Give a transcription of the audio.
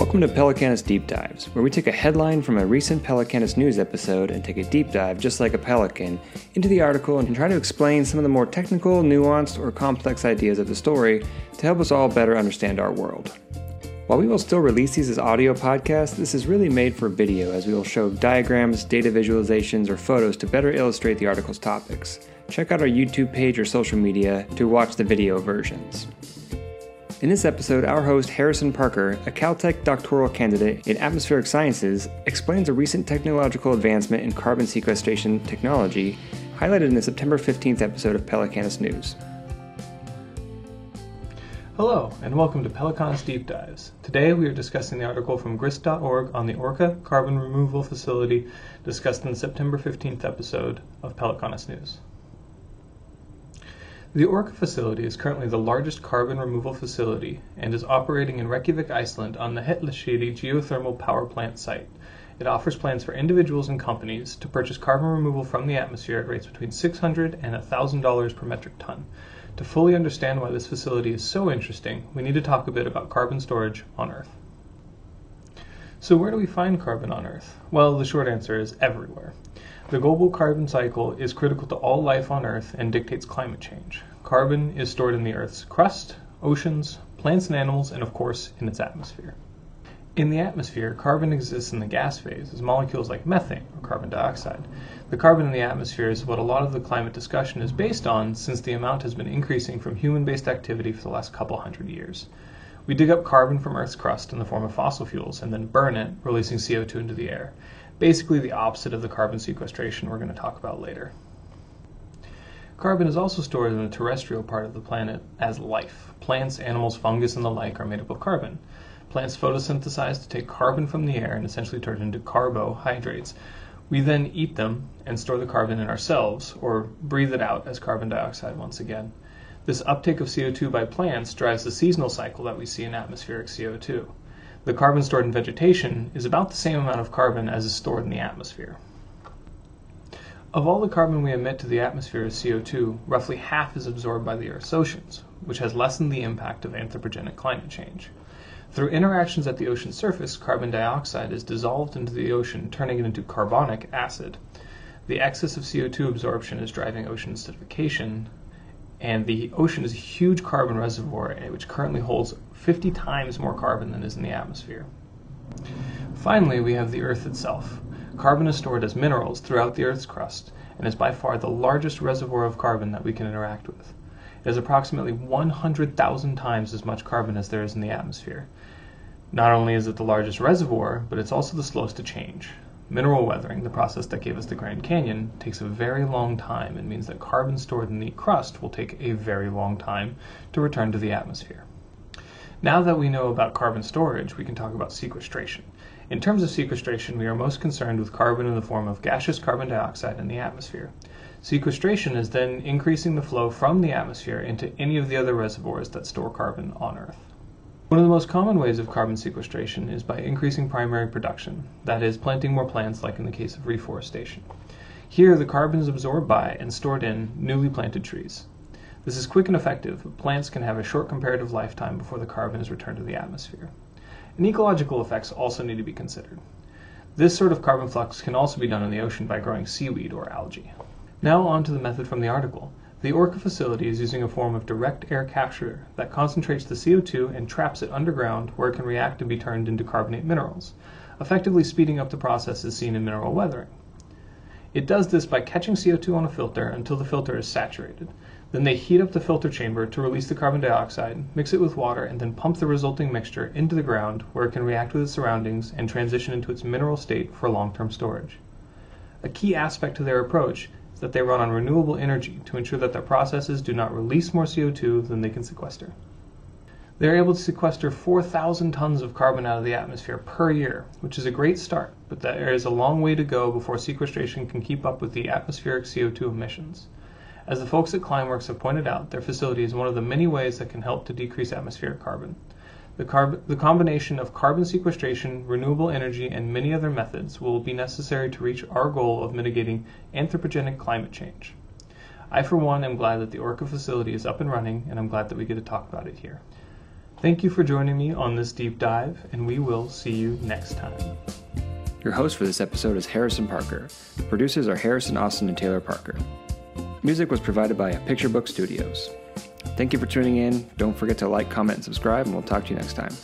Welcome to Pelicanus Deep Dives, where we take a headline from a recent Pelicanus news episode and take a deep dive, just like a pelican, into the article and try to explain some of the more technical, nuanced, or complex ideas of the story to help us all better understand our world. While we will still release these as audio podcasts, this is really made for video as we will show diagrams, data visualizations, or photos to better illustrate the article's topics. Check out our YouTube page or social media to watch the video versions. In this episode, our host Harrison Parker, a Caltech doctoral candidate in atmospheric sciences, explains a recent technological advancement in carbon sequestration technology highlighted in the September 15th episode of Pelicanus News. Hello, and welcome to Pelicanus Deep Dives. Today we are discussing the article from grist.org on the Orca carbon removal facility discussed in the September 15th episode of Pelicanus News. The Orca facility is currently the largest carbon removal facility and is operating in Reykjavik, Iceland on the Hellisheiði geothermal power plant site. It offers plans for individuals and companies to purchase carbon removal from the atmosphere at rates between $600 and $1,000 per metric ton. To fully understand why this facility is so interesting, we need to talk a bit about carbon storage on Earth. So, where do we find carbon on Earth? Well, the short answer is everywhere. The global carbon cycle is critical to all life on Earth and dictates climate change. Carbon is stored in the Earth's crust, oceans, plants and animals, and of course, in its atmosphere. In the atmosphere, carbon exists in the gas phase as molecules like methane or carbon dioxide. The carbon in the atmosphere is what a lot of the climate discussion is based on since the amount has been increasing from human based activity for the last couple hundred years. We dig up carbon from Earth's crust in the form of fossil fuels and then burn it, releasing CO2 into the air basically the opposite of the carbon sequestration we're going to talk about later. Carbon is also stored in the terrestrial part of the planet as life. Plants, animals, fungus, and the like are made up of carbon. Plants photosynthesize to take carbon from the air and essentially turn it into carbohydrates. We then eat them and store the carbon in ourselves, or breathe it out as carbon dioxide once again. This uptake of CO2 by plants drives the seasonal cycle that we see in atmospheric CO2 the carbon stored in vegetation is about the same amount of carbon as is stored in the atmosphere. Of all the carbon we emit to the atmosphere as CO2, roughly half is absorbed by the Earth's oceans, which has lessened the impact of anthropogenic climate change. Through interactions at the ocean surface, carbon dioxide is dissolved into the ocean, turning it into carbonic acid. The excess of CO2 absorption is driving ocean acidification, and the ocean is a huge carbon reservoir eh, which currently holds 50 times more carbon than is in the atmosphere. Finally, we have the Earth itself. Carbon is stored as minerals throughout the Earth's crust and is by far the largest reservoir of carbon that we can interact with. It is approximately 100,000 times as much carbon as there is in the atmosphere. Not only is it the largest reservoir, but it's also the slowest to change. Mineral weathering, the process that gave us the Grand Canyon, takes a very long time and means that carbon stored in the crust will take a very long time to return to the atmosphere. Now that we know about carbon storage, we can talk about sequestration. In terms of sequestration, we are most concerned with carbon in the form of gaseous carbon dioxide in the atmosphere. Sequestration is then increasing the flow from the atmosphere into any of the other reservoirs that store carbon on Earth. One of the most common ways of carbon sequestration is by increasing primary production, that is, planting more plants like in the case of reforestation. Here, the carbon is absorbed by and stored in newly planted trees. This is quick and effective, but plants can have a short comparative lifetime before the carbon is returned to the atmosphere. And ecological effects also need to be considered. This sort of carbon flux can also be done in the ocean by growing seaweed or algae. Now on to the method from the article. The Orca facility is using a form of direct air capture that concentrates the CO2 and traps it underground where it can react and be turned into carbonate minerals, effectively speeding up the process as seen in mineral weathering. It does this by catching CO2 on a filter until the filter is saturated. Then they heat up the filter chamber to release the carbon dioxide, mix it with water, and then pump the resulting mixture into the ground where it can react with its surroundings and transition into its mineral state for long-term storage. A key aspect to their approach that they run on renewable energy to ensure that their processes do not release more CO2 than they can sequester. They are able to sequester 4,000 tons of carbon out of the atmosphere per year, which is a great start, but there is a long way to go before sequestration can keep up with the atmospheric CO2 emissions. As the folks at Climeworks have pointed out, their facility is one of the many ways that can help to decrease atmospheric carbon. The, carb- the, combination of carbon sequestration, renewable energy, and many other methods will be necessary to reach our goal of mitigating anthropogenic climate change. I, for one, am glad that the Orca facility is up and running, and I'm glad that we get to talk about it here. Thank you for joining me on this deep dive, and we will see you next time. Your host for this episode is Harrison Parker. The Producers are Harrison Austin and Taylor Parker. Music was provided by Picture Book Studios. Thank you for tuning in. Don't forget to like, comment, and subscribe, and we'll talk to you next time.